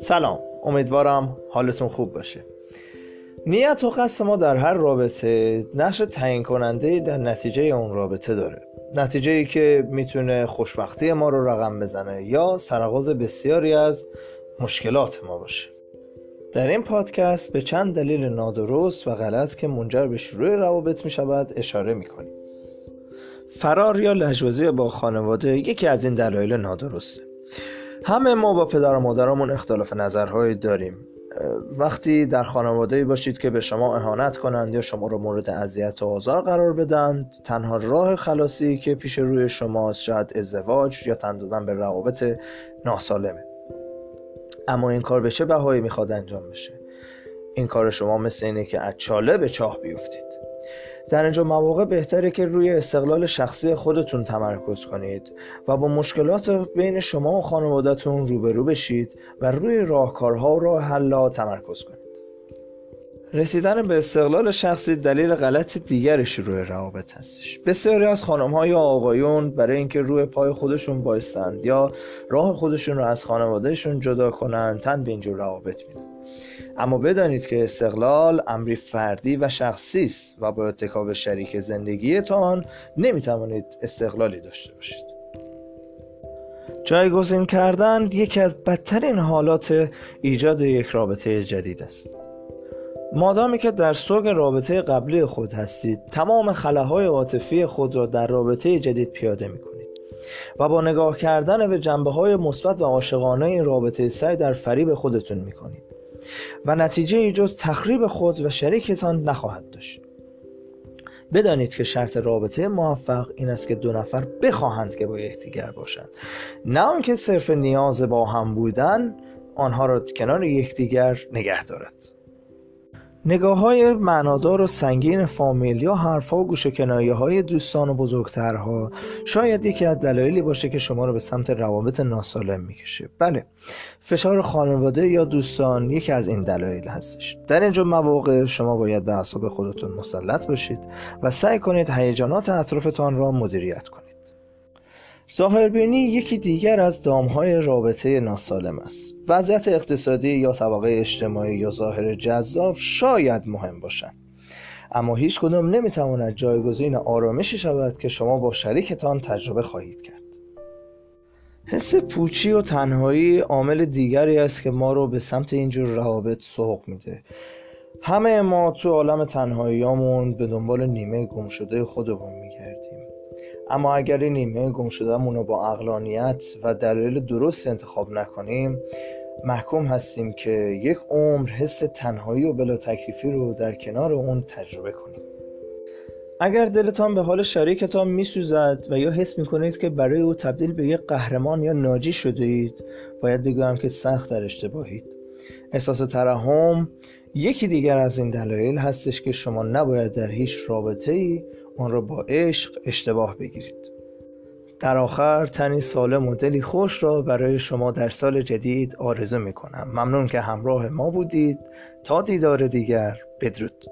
سلام امیدوارم حالتون خوب باشه. نیت و قصد ما در هر رابطه نقش تعیین کننده در نتیجه اون رابطه داره. نتیجه ای که می‌تونه خوشبختی ما رو رقم بزنه یا سرغاز بسیاری از مشکلات ما باشه. در این پادکست به چند دلیل نادرست و غلط که منجر به شروع روابط می شود اشاره می کنیم. فرار یا لجوازی با خانواده یکی از این دلایل نادرسته. همه ما با پدر و مادرمون اختلاف نظرهایی داریم. وقتی در خانواده باشید که به شما اهانت کنند یا شما رو مورد اذیت و آزار قرار بدند تنها راه خلاصی که پیش روی شماست شاید ازدواج یا تن دادن به روابط ناسالمه. اما این کار به چه بهایی می‌خواد انجام بشه؟ این کار شما مثل اینه که از چاله به چاه بیفتید. در اینجا مواقع بهتره که روی استقلال شخصی خودتون تمرکز کنید و با مشکلات بین شما و خانوادتون روبرو بشید و روی راهکارها و راه حلا تمرکز کنید. رسیدن به استقلال شخصی دلیل غلط دیگر شروع روابط هستش. بسیاری از خانم ها یا آقایون برای اینکه روی پای خودشون بایستند یا راه خودشون رو از خانوادهشون جدا کنند تن به اینجور روابط میدن. اما بدانید که استقلال امری فردی و شخصی است و با اتکاب شریک زندگیتان نمی‌توانید استقلالی داشته باشید. جایگزین کردن یکی از بدترین حالات ایجاد یک رابطه جدید است. مادامی که در سوگ رابطه قبلی خود هستید تمام خلاهای عاطفی خود را در رابطه جدید پیاده می کنید و با نگاه کردن به جنبه های مثبت و عاشقانه این رابطه سعی در فریب خودتون می کنید و نتیجه ای جز تخریب خود و شریکتان نخواهد داشت. بدانید که شرط رابطه موفق این است که دو نفر بخواهند که با یکدیگر باشند. نه آنکه صرف نیاز با هم بودن آنها را کنار یکدیگر نگه دارد. نگاه های معنادار و سنگین فامیل یا حرفها و گوشه های دوستان و بزرگترها شاید یکی از دلایلی باشه که شما رو به سمت روابط ناسالم می‌کشه. بله فشار خانواده یا دوستان یکی از این دلایل هستش. در اینجا مواقع شما باید به اعصاب خودتون مسلط باشید و سعی کنید هیجانات اطرافتان را مدیریت کنید. ظاهربینی یکی دیگر از دامهای رابطه ناسالم است. وضعیت اقتصادی یا طبقه اجتماعی یا ظاهر جذاب شاید مهم باشند اما هیچ کدام نمی‌تواند جایگزین آرامشی شود که شما با شریکتان تجربه خواهید کرد. حس پوچی و تنهایی عامل دیگری است که ما رو به سمت اینجور روابط سوق میده. همه ما تو عالم تنهاییامون به دنبال نیمه گم شده خودمون میگردیم. اما اگر این نیمه گم شدهمون رو با اقلانیت و دلایل درست انتخاب نکنیم محکوم هستیم که یک عمر حس تنهایی و بلا تکلیفی رو در کنار اون تجربه کنیم. اگر دلتان به حال شریکتان میسوزد و یا حس می‌کنید که برای او تبدیل به یک قهرمان یا ناجی شده اید باید بگویم که سخت در اشتباهید. احساس ترحم یکی دیگر از این دلایل هستش که شما نباید در هیچ رابطه ای آن را با عشق اشتباه بگیرید. در آخر تنی سالم و دلی خوش را برای شما در سال جدید آرزو می کنم ممنون که همراه ما بودید. تا دیدار دیگر بدرود.